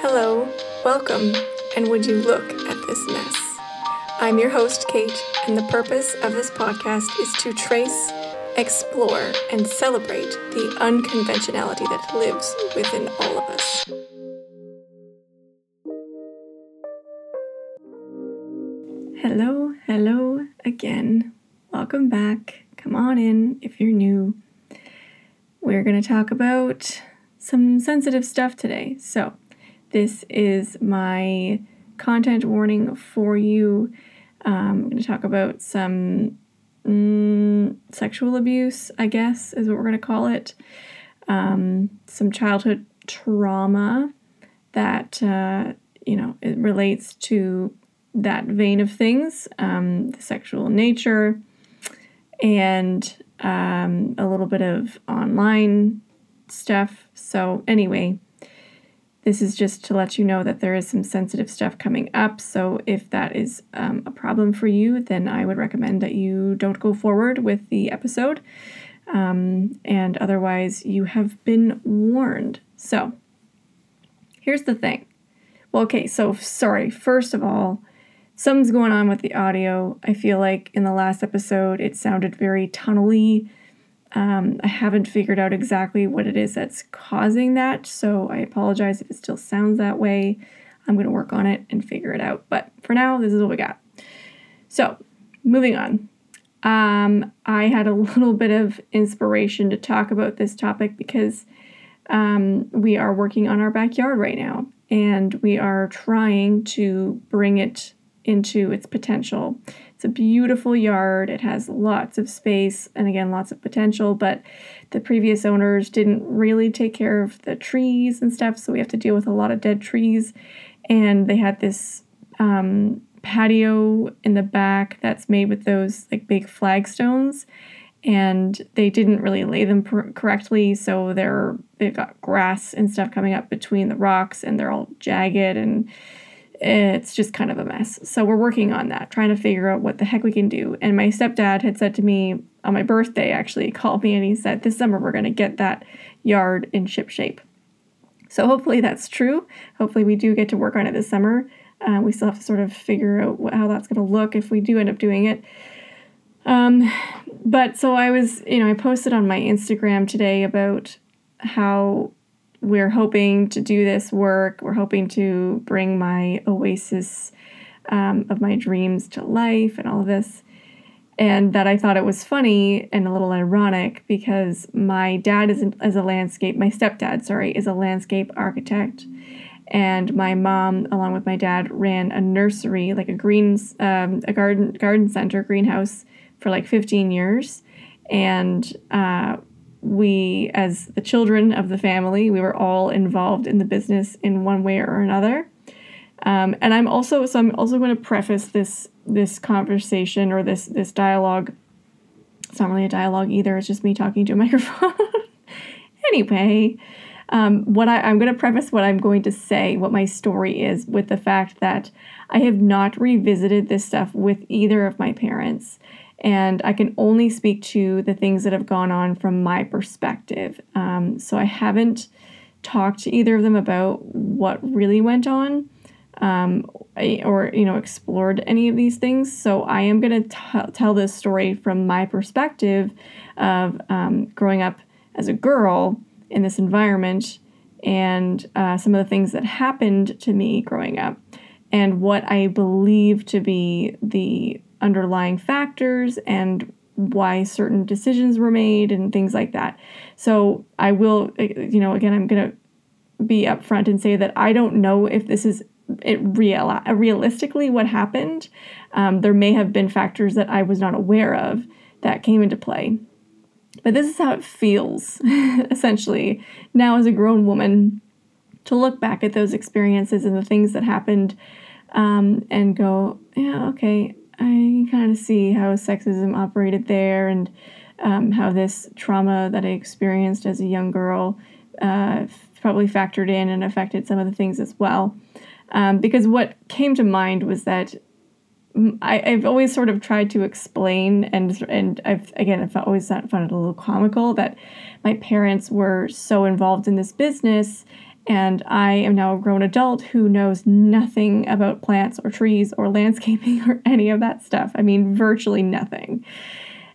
Hello, welcome, and would you look at this mess? I'm your host, Kate, and the purpose of this podcast is to trace, explore, and celebrate the unconventionality that lives within all of us. Hello, hello again. Welcome back. Come on in if you're new. We're going to talk about some sensitive stuff today. So, this is my content warning for you. Um, I'm going to talk about some mm, sexual abuse, I guess, is what we're going to call it. Um, some childhood trauma that, uh, you know, it relates to that vein of things, um, the sexual nature, and um, a little bit of online stuff. So, anyway, this is just to let you know that there is some sensitive stuff coming up. So, if that is um, a problem for you, then I would recommend that you don't go forward with the episode. Um, and otherwise, you have been warned. So, here's the thing. Well, okay, so sorry. First of all, something's going on with the audio. I feel like in the last episode, it sounded very tunnely um, I haven't figured out exactly what it is that's causing that, so I apologize if it still sounds that way. I'm going to work on it and figure it out. But for now, this is what we got. So, moving on. Um, I had a little bit of inspiration to talk about this topic because um, we are working on our backyard right now and we are trying to bring it into its potential. It's a beautiful yard. It has lots of space and again lots of potential, but the previous owners didn't really take care of the trees and stuff, so we have to deal with a lot of dead trees. And they had this um, patio in the back that's made with those like big flagstones and they didn't really lay them pr- correctly so they're they've got grass and stuff coming up between the rocks and they're all jagged and it's just kind of a mess. So we're working on that, trying to figure out what the heck we can do. And my stepdad had said to me on my birthday, actually, called me and he said, This summer we're going to get that yard in ship shape. So hopefully that's true. Hopefully we do get to work on it this summer. Uh, we still have to sort of figure out what, how that's going to look if we do end up doing it. Um, but so I was, you know, I posted on my Instagram today about how we're hoping to do this work. We're hoping to bring my oasis um, of my dreams to life and all of this. And that I thought it was funny and a little ironic because my dad is, is a landscape, my stepdad, sorry, is a landscape architect. And my mom, along with my dad, ran a nursery, like a greens, um, a garden garden center, greenhouse, for like 15 years. And uh, we, as the children of the family, we were all involved in the business in one way or another. Um, and I'm also so I'm also going to preface this this conversation or this this dialogue. It's not really a dialogue either. It's just me talking to a microphone. anyway, um, what I, I'm going to preface what I'm going to say, what my story is, with the fact that I have not revisited this stuff with either of my parents and I can only speak to the things that have gone on from my perspective. Um, so I haven't talked to either of them about what really went on um, or you know explored any of these things. So I am going to tell this story from my perspective of um, growing up as a girl in this environment and uh, some of the things that happened to me growing up and what I believe to be the underlying factors and why certain decisions were made and things like that. So I will, you know, again, I'm going to be upfront and say that I don't know if this is it real realistically what happened. Um, there may have been factors that I was not aware of that came into play. But this is how it feels, essentially, now as a grown woman, to look back at those experiences and the things that happened um, and go, yeah, okay, I kind of see how sexism operated there and um, how this trauma that I experienced as a young girl uh, probably factored in and affected some of the things as well. Um, because what came to mind was that I, have always sort of tried to explain, and and I've again I've always found it a little comical that my parents were so involved in this business, and I am now a grown adult who knows nothing about plants or trees or landscaping or any of that stuff. I mean, virtually nothing.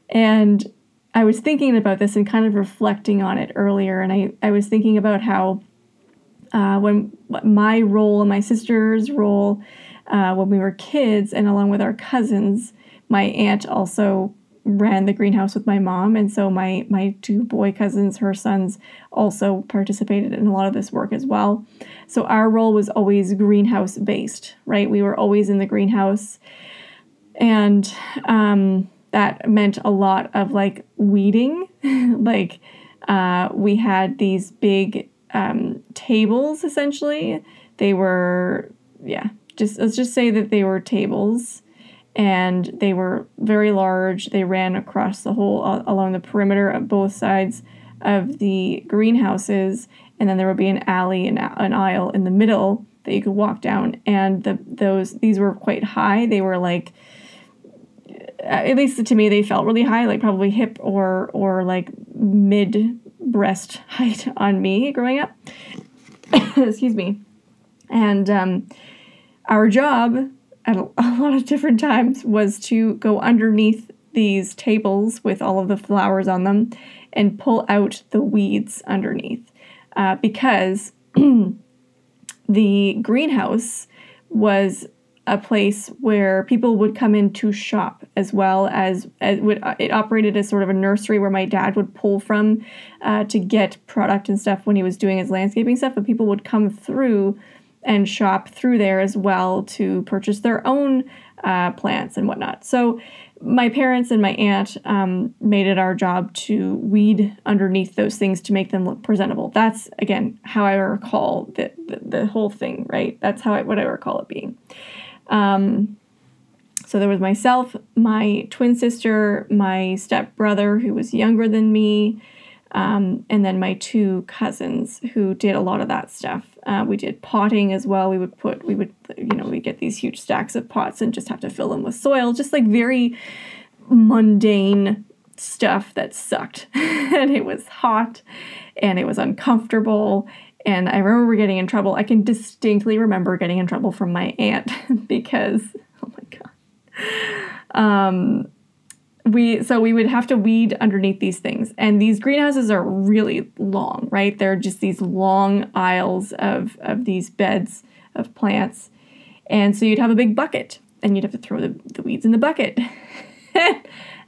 And I was thinking about this and kind of reflecting on it earlier, and I I was thinking about how uh, when my role and my sister's role uh, when we were kids, and along with our cousins, my aunt also ran the greenhouse with my mom, and so my my two boy cousins, her sons, also participated in a lot of this work as well. So our role was always greenhouse based, right? We were always in the greenhouse, and um, that meant a lot of like weeding, like. Uh, we had these big um, tables essentially. They were, yeah, just let's just say that they were tables and they were very large. They ran across the whole uh, along the perimeter of both sides of the greenhouses, and then there would be an alley and an aisle in the middle that you could walk down. And the those these were quite high. They were like at least to me they felt really high, like probably hip or or like mid breast height on me growing up. Excuse me. And um, our job at a, lot of different times was to go underneath these tables with all of the flowers on them and pull out the weeds underneath. Uh, because the greenhouse was a place where people would come in to shop as well as, as would, uh, it operated as sort of a nursery where my dad would pull from uh, to get product and stuff when he was doing his landscaping stuff but people would come through and shop through there as well to purchase their own uh, plants and whatnot. So my parents and my aunt um, made it our job to weed underneath those things to make them look presentable. That's again how I recall the the, the whole thing, right? That's how I, what I recall it being. Um, so there was myself, my twin sister, my step brother who was younger than me, um, and then my two cousins who did a lot of that stuff. Uh, we did potting as well. We would put, we would, you know, we get these huge stacks of pots and just have to fill them with soil, just like very mundane stuff that sucked. and it was hot and it was uncomfortable. And I remember getting in trouble. I can distinctly remember getting in trouble from my aunt because, oh my God. Um, we so we would have to weed underneath these things. And these greenhouses are really long right? They're just these long aisles of of these beds of plants. And so you'd have a big bucket and you'd have to throw the, the weeds in the bucket.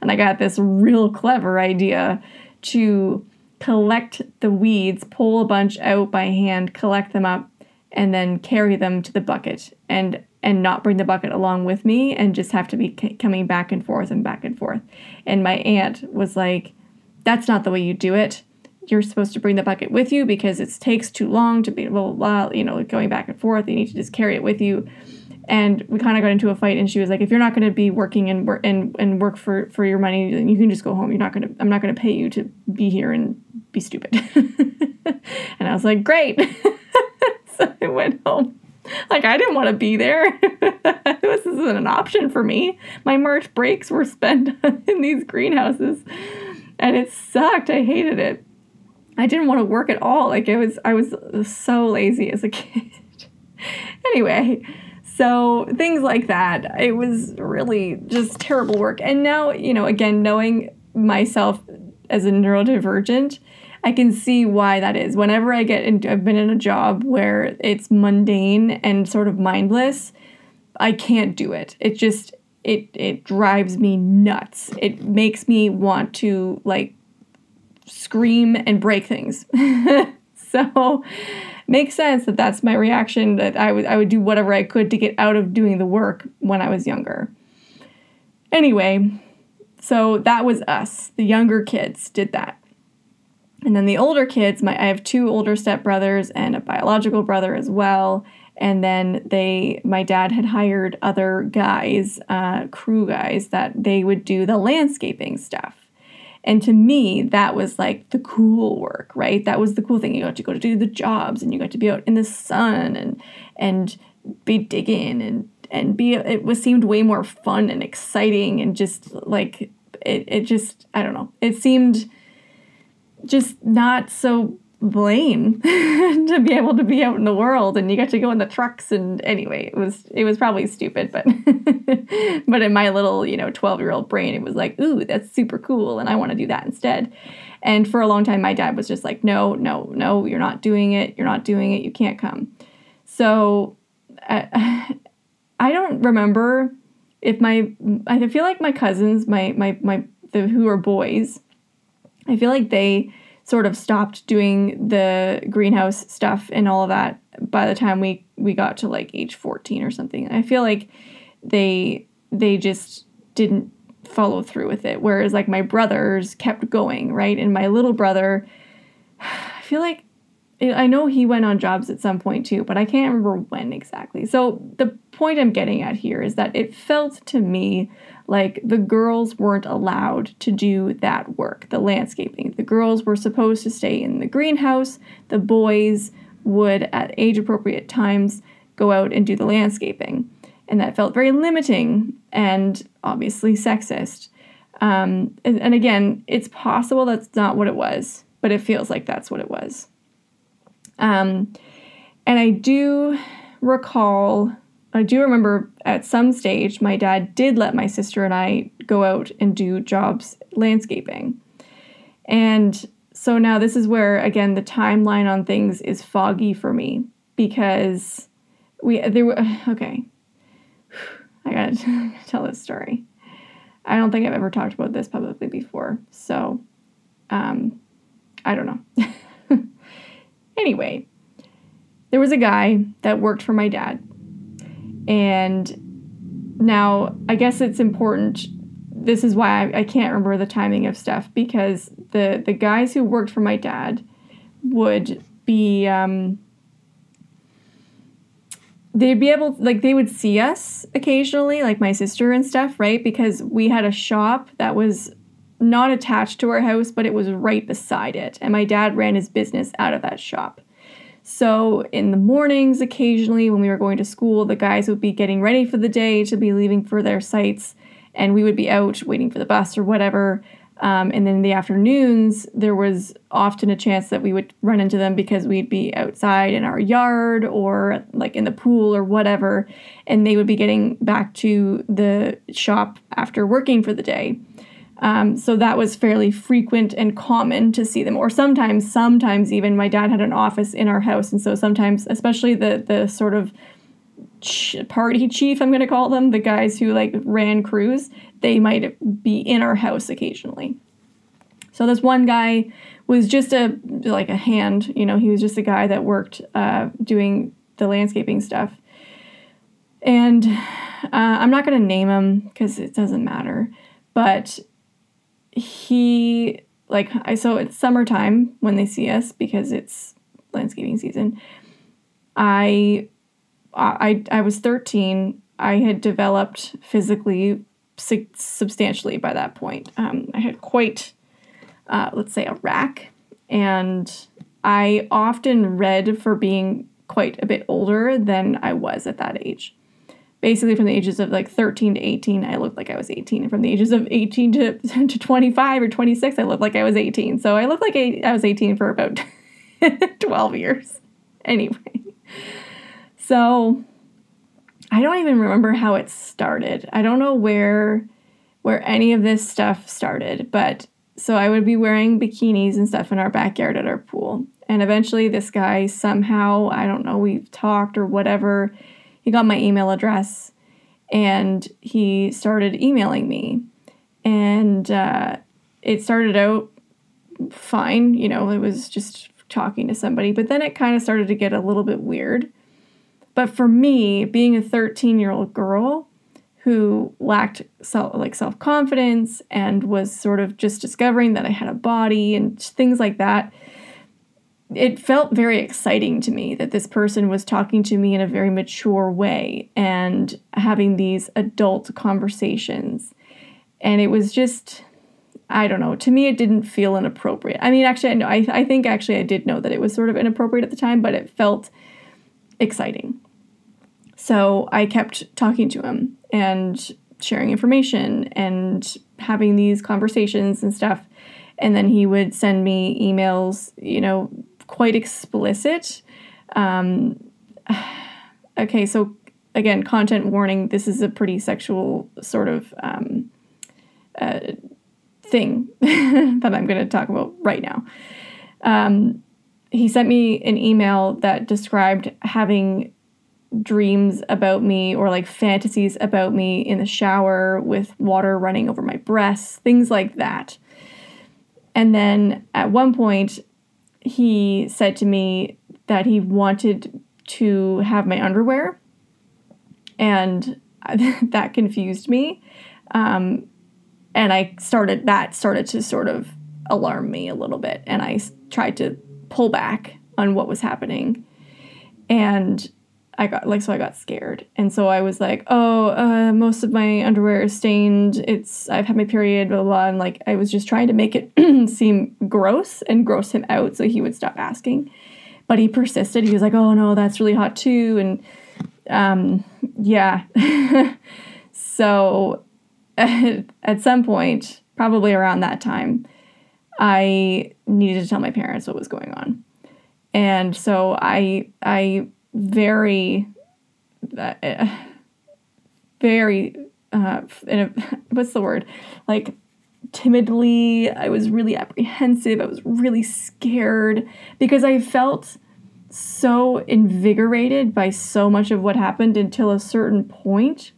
And i got this real clever idea to collect the weeds pull a bunch out by hand collect them up and then carry them to the bucket. And and not bring the bucket along with me and just have to be c- coming back and forth and back and forth. And my aunt was like, That's not the way you do it. You're supposed to bring the bucket with you because it takes too long to be blah, blah, blah, you know, going back and forth. You need to just carry it with you. And we kind of got into a fight, and she was like, "If you're not going to be working and work and, and work for, for your money, then you can just go home. You're not going to. I'm not going to pay you to be here and be stupid." and I was like, "Great." so I went home like I didn't want to be there. this isn't an option for me. My March breaks were spent in these greenhouses and it sucked. I hated it. I didn't want to work at all. Like it was I was so lazy as a kid. anyway, so things like that. It was really just terrible work. And now, you know, again knowing myself as a neurodivergent, I can see why that is. Whenever I get into, I've been in a job where it's mundane and sort of mindless, I can't do it. It just it it drives me nuts. It makes me want to like scream and break things. so makes sense that that's my reaction that I would I would do whatever I could to get out of doing the work when I was younger. Anyway, so that was us. The younger kids did that. And then the older kids, my I have two older stepbrothers and a biological brother as well. And then they, my dad had hired other guys, uh, crew guys, that they would do the landscaping stuff. And to me, that was like the cool work, right? That was the cool thing. You got to go to do the jobs, and you got to be out in the sun and and be digging and and be it was seemed way more fun and exciting and just like it, it just I don't know. It seemed just not so lame to be able to be out in the world and you got to go in the trucks and anyway it was it was probably stupid but but in my little you know 12 year old brain it was like ooh that's super cool and i want to do that instead. And for a long time my dad was just like no no no you're not doing it you're not doing it you can't come. So i, I don't remember if my i feel like my cousins my my my the who are boys i feel like they sort of stopped doing the greenhouse stuff and all of that by the time we we got to like age 14 or something. I feel like they they just didn't follow through with it whereas like my brothers kept going, right? And my little brother I feel like I know he went on jobs at some point too, but I can't remember when exactly. So the point I'm getting at here is that it felt to me like the girls weren't allowed to do that work, the landscaping. The girls were supposed to stay in the greenhouse. The boys would, at age appropriate times, go out and do the landscaping. And that felt very limiting and obviously sexist. Um, and, and again, it's possible that's not what it was, but it feels like that's what it was. Um, and I do recall, I do remember at some stage, my dad did let my sister and I go out and do jobs landscaping. And so now this is where, again, the timeline on things is foggy for me because we, there were, okay, I gotta tell this story. I don't think I've ever talked about this publicly before. So, um, I don't know. Anyway, there was a guy that worked for my dad. And now I guess it's important. This is why I, I can't remember the timing of stuff because the, the guys who worked for my dad would be um, they'd be able like they would see us occasionally like my sister and stuff right because we had a shop that was not attached to our house, but it was right beside it. And my dad ran his business out of that shop. So in the mornings, occasionally when we were going to school, the guys would be getting ready for the day to be leaving for their sites, and we would be out waiting for the bus or whatever. Um, and then in the afternoons, there was often a chance that we would run into them because we'd be outside in our yard or like in the pool or whatever, and they would be getting back to the shop after working for the day. Um, so that was fairly frequent and common to see them. Or sometimes, sometimes even my dad had an office in our house, and so sometimes, especially the the sort of party chief, I'm going to call them, the guys who like ran crews, they might be in our house occasionally. So this one guy was just a like a hand, you know, he was just a guy that worked uh, doing the landscaping stuff. And uh, I'm not going to name him because it doesn't matter, but he like I so it's summertime when they see us because it's landscaping season. I I I was 13. I had developed physically su- substantially by that point. Um, I had quite, uh, let's say, a rack, and I often read for being quite a bit older than I was at that age basically from the ages of like 13 to 18 i looked like i was 18 and from the ages of 18 to, to 25 or 26 i looked like i was 18 so i looked like I was 18 for about 12 years. Anyway. So i don't even remember how it started. I don't know where where any of this stuff started but so i would be wearing bikinis and stuff in our backyard at our pool. And eventually this guy somehow i don't know we've talked or whatever he got my email address and he started emailing me. And uh, it started out fine, you know, it was just talking to somebody, but then it kind of started to get a little bit weird. But for me, being a 13 year old girl who lacked self, like self confidence and was sort of just discovering that I had a body and things like that, it felt very exciting to me that this person was talking to me in a very mature way and having these adult conversations. And it was just, I don't know, to me, it didn't feel inappropriate. I mean, actually, I, know, I, I think actually I did know that it was sort of inappropriate at the time, but it felt exciting. So I kept talking to him and sharing information and having these conversations and stuff. And then he would send me emails, you know, quite explicit. Um, okay, so again, content warning this is a pretty sexual sort of um, uh, thing that I'm going to talk about right now. Um, he sent me an email that described having dreams about me or like fantasies about me in the shower with water running over my breasts, things like that. And then at one point, he said to me that he wanted to have my underwear, and that confused me. Um, and I started that started to sort of alarm me a little bit, and I tried to pull back on what was happening, and I got like so I got scared, and so I was like, oh, uh, most of my underwear is stained. It's I've had my period, blah, blah blah, and like I was just trying to make it seem gross and gross him out so he would stop asking, but he persisted. He was like, oh no, that's really hot too, and um, yeah. so at some point, probably around that time, I needed to tell my parents what was going on, and so I I very, uh, very, uh, a, what's the word? Like timidly. I was really apprehensive. I was really scared because I felt so invigorated by so much of what happened until a certain point,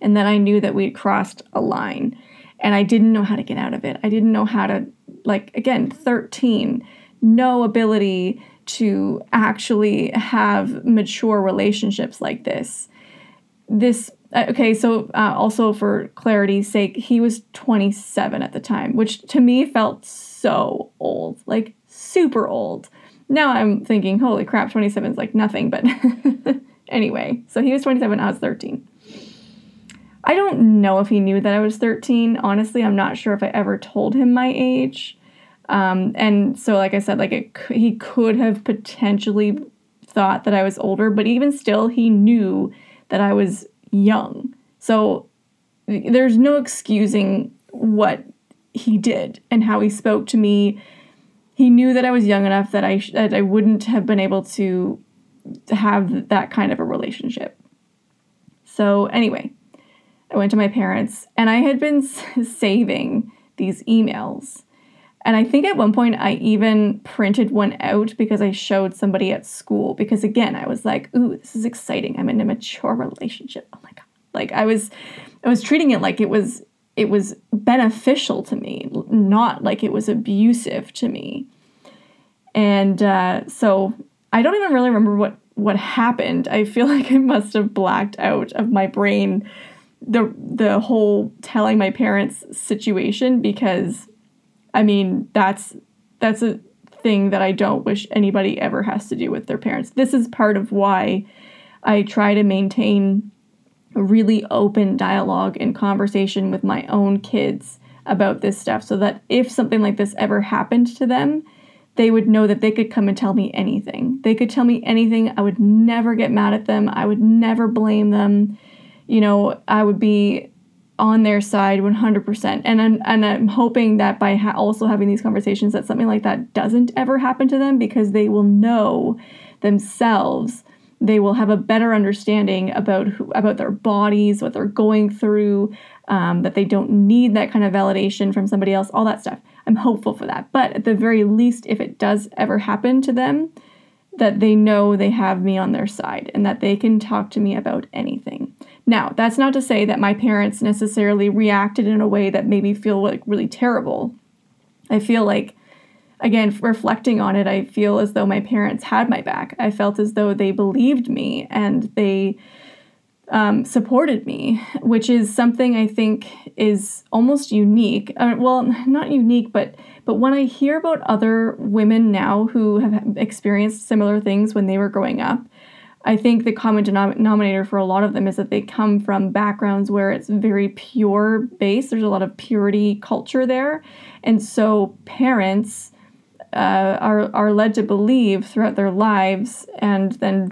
and then I knew that we'd crossed a line, and I didn't know how to get out of it. I didn't know how to, like, again, 13, no ability to actually have mature relationships like this. This uh, okay, so uh, also for clarity's sake, he was 27 at the time, which to me felt so old, like super old. Now I'm thinking, holy crap, 27 is like nothing, but anyway, so he was 27, I was 13. I don't know if he knew that I was 13. Honestly, I'm not sure if I ever told him my age. Um, and so, like I said, like it, he could have potentially thought that I was older, but even still, he knew that I was young. So there's no excusing what he did and how he spoke to me. He knew that I was young enough that I that I wouldn't have been able to have that kind of a relationship. So anyway, I went to my parents and I had been saving these emails and I think at one point I even printed one out because I showed somebody at school. Because again, I was like, ooh, this is exciting. I'm in a mature relationship. Oh my God. Like I was I was treating it like it was it was beneficial to me, not like it was abusive to me. And uh, so I don't even really remember what what happened. I feel like I must have blacked out of my brain the the whole telling my parents situation because I mean, that's that's a thing that I don't wish anybody ever has to do with their parents. This is part of why I try to maintain a really open dialogue and conversation with my own kids about this stuff so that if something like this ever happened to them, they would know that they could come and tell me anything. They could tell me anything. I would never get mad at them. I would never blame them. You know, I would be on their side 100% and I'm, and I'm hoping that by ha- also having these conversations that something like that doesn't ever happen to them because they will know themselves. They will have a better understanding about who, about their bodies what they're going through um, that they don't need that kind of validation from somebody else all that stuff. I'm hopeful for that. But at the very least if it does ever happen to them that they know they have me on their side and that they can talk to me about anything now, that's not to say that my parents necessarily reacted in a way that made me feel like really terrible. I feel like, again, reflecting on it, I feel as though my parents had my back. I felt as though they believed me and they um, supported me, which is something I think is almost unique. Uh, well, not unique, but but when I hear about other women now who have experienced similar things when they were growing up, I think the common denominator for a lot of them is that they come from backgrounds where it's very pure based. There's a lot of purity culture there. And so parents uh, are, are led to believe throughout their lives and then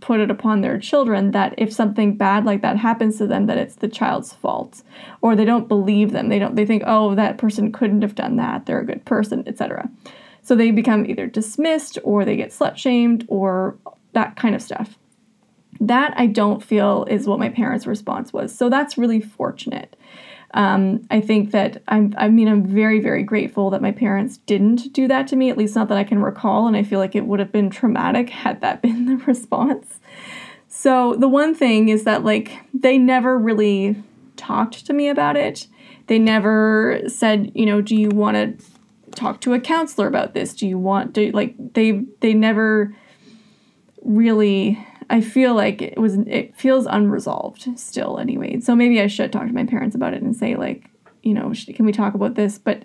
put it upon their children that if something bad like that happens to them that it's the child's fault or they don't believe them they don't they think oh that person couldn't have done that they're a good person etc so they become either dismissed or they get slut shamed or that kind of stuff that i don't feel is what my parents response was so that's really fortunate um, I think that I'm, I mean, I'm very, very grateful that my parents didn't do that to me, at least not that I can recall. And I feel like it would have been traumatic had that been the response. So the one thing is that, like, they never really talked to me about it. They never said, you know, do you want to talk to a counselor about this? Do you want to, like, they, they never really I feel like it was it feels unresolved still anyway. So maybe I should talk to my parents about it and say like, you know, can we talk about this? But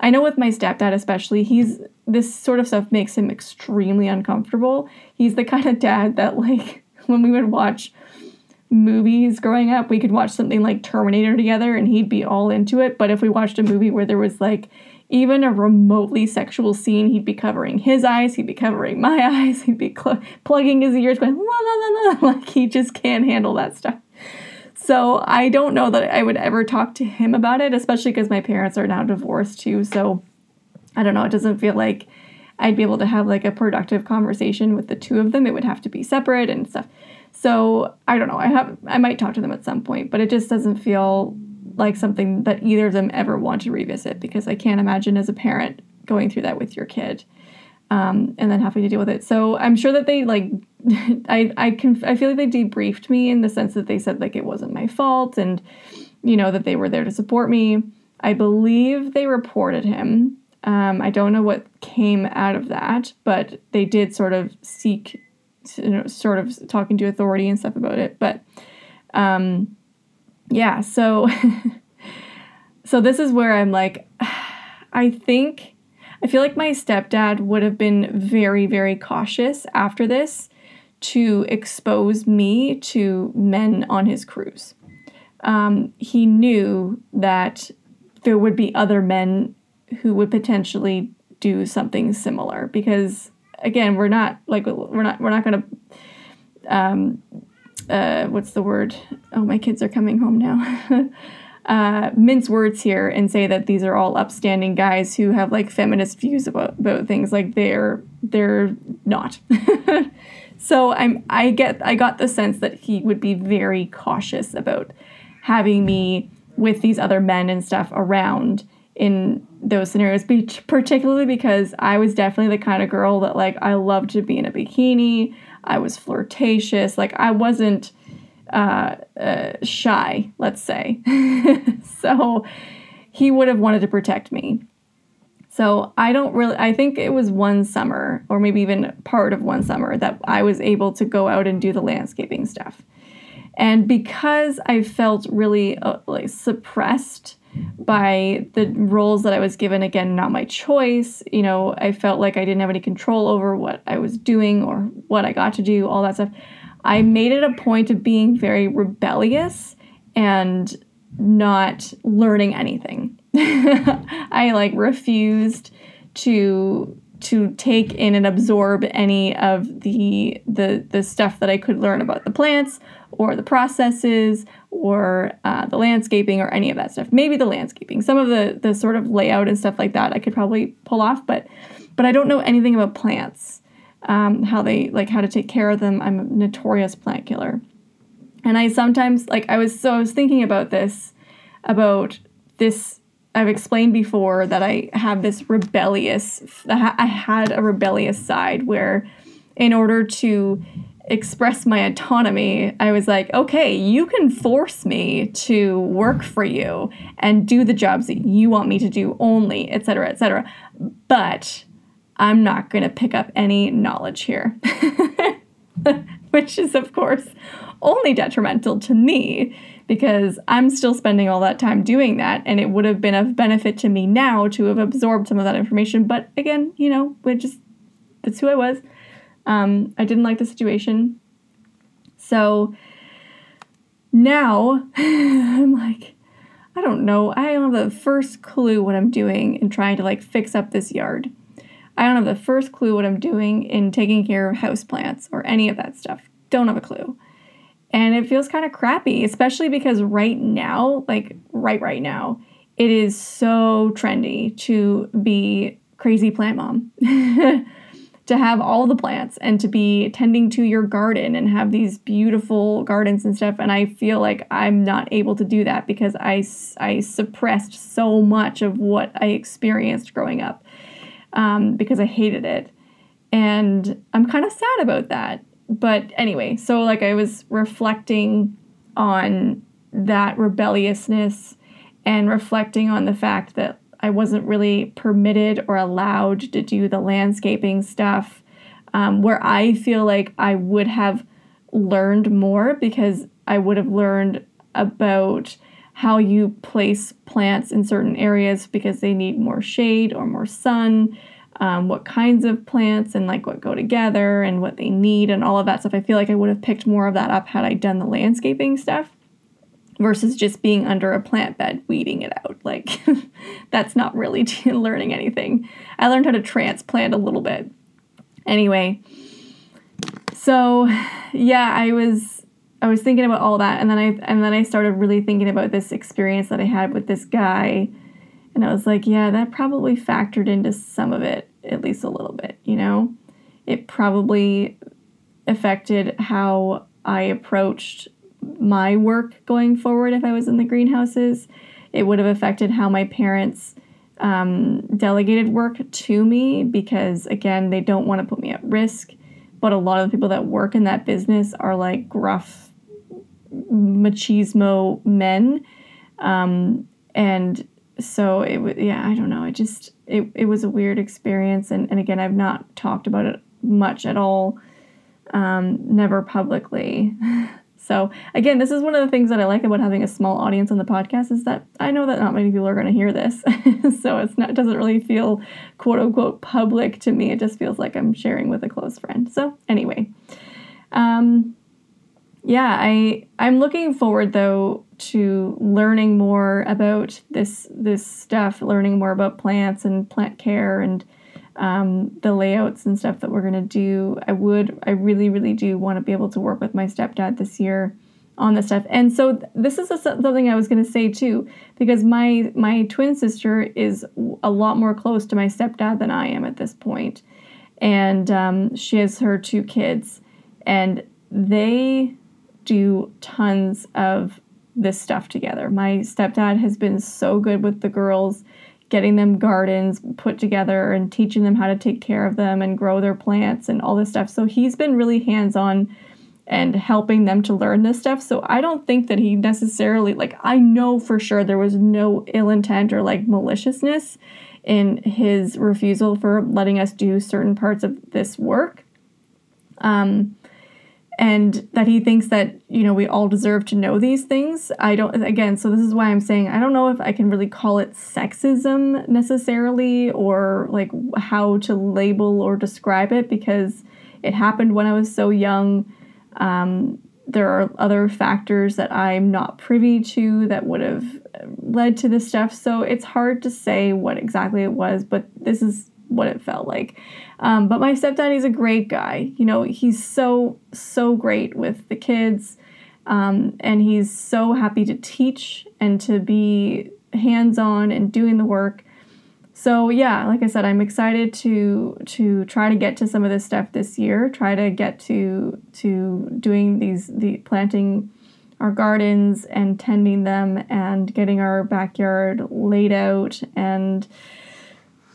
I know with my stepdad especially, he's this sort of stuff makes him extremely uncomfortable. He's the kind of dad that like when we would watch movies growing up, we could watch something like Terminator together and he'd be all into it, but if we watched a movie where there was like even a remotely sexual scene, he'd be covering his eyes, he'd be covering my eyes, he'd be cl- plugging his ears, going la la la la, like he just can't handle that stuff. So I don't know that I would ever talk to him about it, especially because my parents are now divorced too. So I don't know. It doesn't feel like I'd be able to have like a productive conversation with the two of them. It would have to be separate and stuff. So I don't know. I have I might talk to them at some point, but it just doesn't feel like something that either of them ever want to revisit because I can't imagine as a parent going through that with your kid um, and then having to deal with it. So I'm sure that they like I I can I feel like they debriefed me in the sense that they said like it wasn't my fault and you know that they were there to support me. I believe they reported him. Um, I don't know what came out of that, but they did sort of seek, you know, sort of talking to authority and stuff about it. But um, yeah, so so this is where I'm like I think I feel like my stepdad would have been very very cautious after this to expose me to men on his crews. Um, he knew that there would be other men who would potentially do something similar because again we're not like we're not we're not going to um, uh, what's the word? Oh, my kids are coming home now. uh, mince words here and say that these are all upstanding guys who have like feminist views about, about things. Like they're they're not. so I'm I get I got the sense that he would be very cautious about having me with these other men and stuff around in those scenarios, particularly because I was definitely the kind of girl that like I loved to be in a bikini. I was flirtatious. Like I wasn't uh, uh, shy, let's say. so he would have wanted to protect me. So I don't really, I think it was one summer, or maybe even part of one summer, that I was able to go out and do the landscaping stuff. And because I felt really uh, like suppressed by the roles that I was given, again, not my choice. You know, I felt like I didn't have any control over what I was doing or what I got to do, all that stuff. I made it a point of being very rebellious and not learning anything. I like refused to to take in and absorb any of the the the stuff that I could learn about the plants or the processes or uh, the landscaping or any of that stuff. Maybe the landscaping, some of the the sort of layout and stuff like that, I could probably pull off, but but I don't know anything about plants, um, how they like how to take care of them. I'm a notorious plant killer, and I sometimes like I was so I was thinking about this about this. I've explained before that I have this rebellious. I had a rebellious side where, in order to express my autonomy, I was like, okay, you can force me to work for you and do the jobs that you want me to do only, etc., etc. But I'm not going to pick up any knowledge here, which is, of course, only detrimental to me because I'm still spending all that time doing that, and it would have been of benefit to me now to have absorbed some of that information. But again, you know, it just that's who I was. Um, I didn't like the situation. So now I'm like, I don't know. I don't have the first clue what I'm doing in trying to like fix up this yard. I don't have the first clue what I'm doing in taking care of houseplants or any of that stuff. Don't have a clue. And it feels kind of crappy, especially because right now, like right right now, it is so trendy to be crazy plant mom. to have all the plants and to be tending to your garden and have these beautiful gardens and stuff and i feel like i'm not able to do that because i, I suppressed so much of what i experienced growing up um, because i hated it and i'm kind of sad about that but anyway so like i was reflecting on that rebelliousness and reflecting on the fact that I wasn't really permitted or allowed to do the landscaping stuff um, where I feel like I would have learned more because I would have learned about how you place plants in certain areas because they need more shade or more sun, um, what kinds of plants and like what go together and what they need and all of that stuff. I feel like I would have picked more of that up had I done the landscaping stuff versus just being under a plant bed weeding it out. Like that's not really learning anything. I learned how to transplant a little bit. Anyway, so yeah, I was I was thinking about all that and then I and then I started really thinking about this experience that I had with this guy and I was like, yeah, that probably factored into some of it at least a little bit, you know? It probably affected how I approached my work going forward if I was in the greenhouses. It would have affected how my parents um, delegated work to me because, again, they don't want to put me at risk. But a lot of the people that work in that business are like gruff machismo men. Um, and so it was, yeah, I don't know. It just, it, it was a weird experience. And, and again, I've not talked about it much at all, um, never publicly. So again, this is one of the things that I like about having a small audience on the podcast is that I know that not many people are going to hear this. so it's not it doesn't really feel quote unquote public to me. It just feels like I'm sharing with a close friend. So anyway, um, yeah, I I'm looking forward though to learning more about this this stuff, learning more about plants and plant care and um, the layouts and stuff that we're going to do. I would, I really, really do want to be able to work with my stepdad this year on this stuff. And so th- this is a, something I was going to say too, because my my twin sister is a lot more close to my stepdad than I am at this point. point, and um, she has her two kids, and they do tons of this stuff together. My stepdad has been so good with the girls getting them gardens put together and teaching them how to take care of them and grow their plants and all this stuff. So he's been really hands on and helping them to learn this stuff. So I don't think that he necessarily, like, I know for sure there was no ill intent or like maliciousness in his refusal for letting us do certain parts of this work. Um, and that he thinks that you know we all deserve to know these things. I don't again so this is why i'm saying i don't know if i can really call it sexism necessarily or like how to label or describe it because it happened when i was so young. Um, there are other factors that i'm not privy to that would have led to this stuff. So it's hard to say what exactly it was but this is what it felt like. Um, but my stepdad, he's a great guy. You know, he's so, so great with the kids. Um, and he's so happy to teach and to be hands on and doing the work. So yeah, like I said, I'm excited to to try to get to some of this stuff this year. Try to get to to doing these the planting our gardens and tending them and getting our backyard laid out and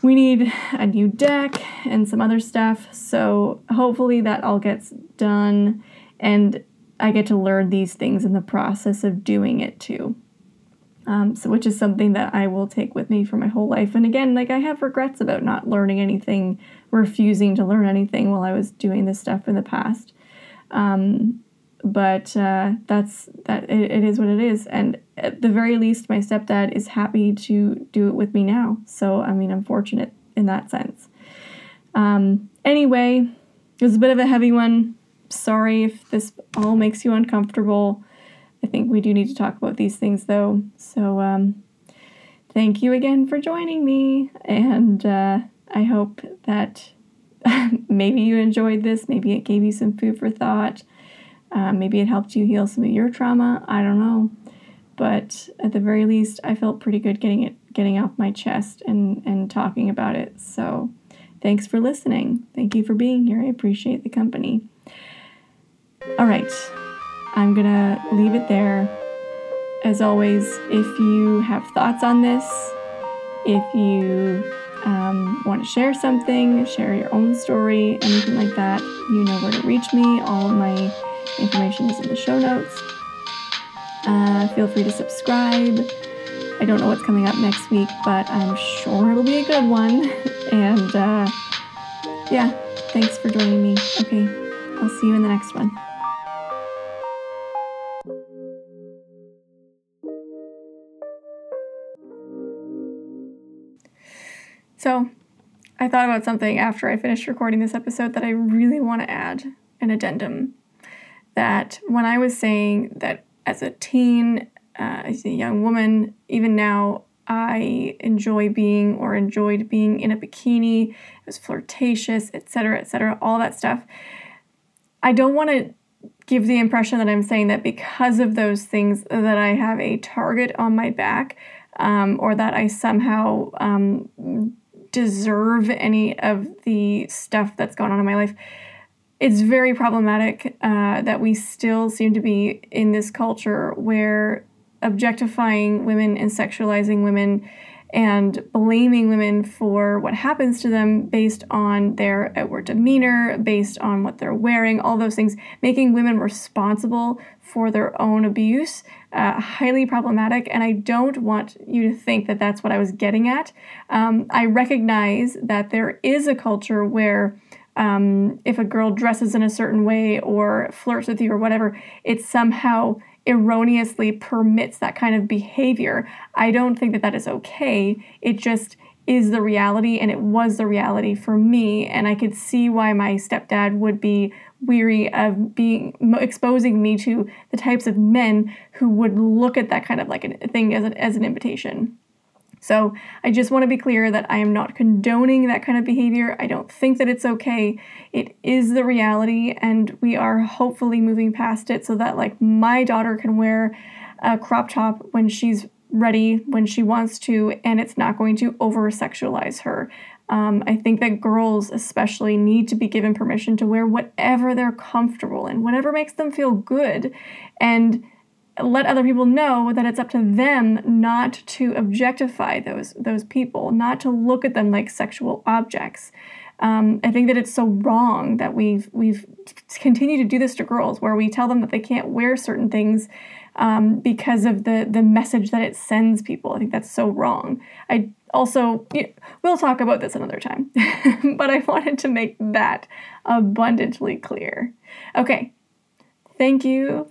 we need a new deck and some other stuff. So hopefully that all gets done and I get to learn these things in the process of doing it too. Um, so which is something that I will take with me for my whole life. And again, like I have regrets about not learning anything, refusing to learn anything while I was doing this stuff in the past. Um, but uh, that's that it, it is what it is and at the very least my stepdad is happy to do it with me now so i mean i'm fortunate in that sense um, anyway it was a bit of a heavy one sorry if this all makes you uncomfortable i think we do need to talk about these things though so um, thank you again for joining me and uh, I hope that maybe you enjoyed this. Maybe it gave you some food for thought. Uh, maybe it helped you heal some of your trauma. I don't know. But at the very least, I felt pretty good getting it getting off my chest and, and talking about it. So thanks for listening. Thank you for being here. I appreciate the company. All right. I'm going to leave it there. As always, if you have thoughts on this, if you um, want to share something, share your own story, anything like that, you know where to reach me. All of my information is in the show notes. Uh, feel free to subscribe. I don't know what's coming up next week, but I'm sure it'll be a good one. And uh, yeah, thanks for joining me. Okay, I'll see you in the next one. So, I thought about something after I finished recording this episode that I really want to add an addendum. That when I was saying that as a teen, uh, as a young woman, even now, I enjoy being or enjoyed being in a bikini, it was flirtatious, etc., etc., all that stuff. I don't want to give the impression that I'm saying that because of those things that I have a target on my back um, or that I somehow um, deserve any of the stuff that's gone on in my life. It's very problematic uh, that we still seem to be in this culture where objectifying women and sexualizing women and blaming women for what happens to them based on their outward demeanor, based on what they're wearing, all those things, making women responsible for their own abuse, uh, highly problematic. And I don't want you to think that that's what I was getting at. Um, I recognize that there is a culture where. Um, if a girl dresses in a certain way or flirts with you or whatever, it somehow erroneously permits that kind of behavior. I don't think that that is okay. It just is the reality, and it was the reality for me. And I could see why my stepdad would be weary of being exposing me to the types of men who would look at that kind of like a thing as an, as an invitation. So I just want to be clear that I am not condoning that kind of behavior. I don't think that it's okay. It is the reality, and we are hopefully moving past it so that, like, my daughter can wear a crop top when she's ready, when she wants to, and it's not going to over sexualize her. Um, I think that girls, especially, need to be given permission to wear whatever they're comfortable in, whatever makes them feel good. And let other people know that it's up to them not to objectify those those people, not to look at them like sexual objects. Um, I think that it's so wrong that we've we've continued to do this to girls, where we tell them that they can't wear certain things um, because of the the message that it sends people. I think that's so wrong. I also we'll talk about this another time, but I wanted to make that abundantly clear. Okay, thank you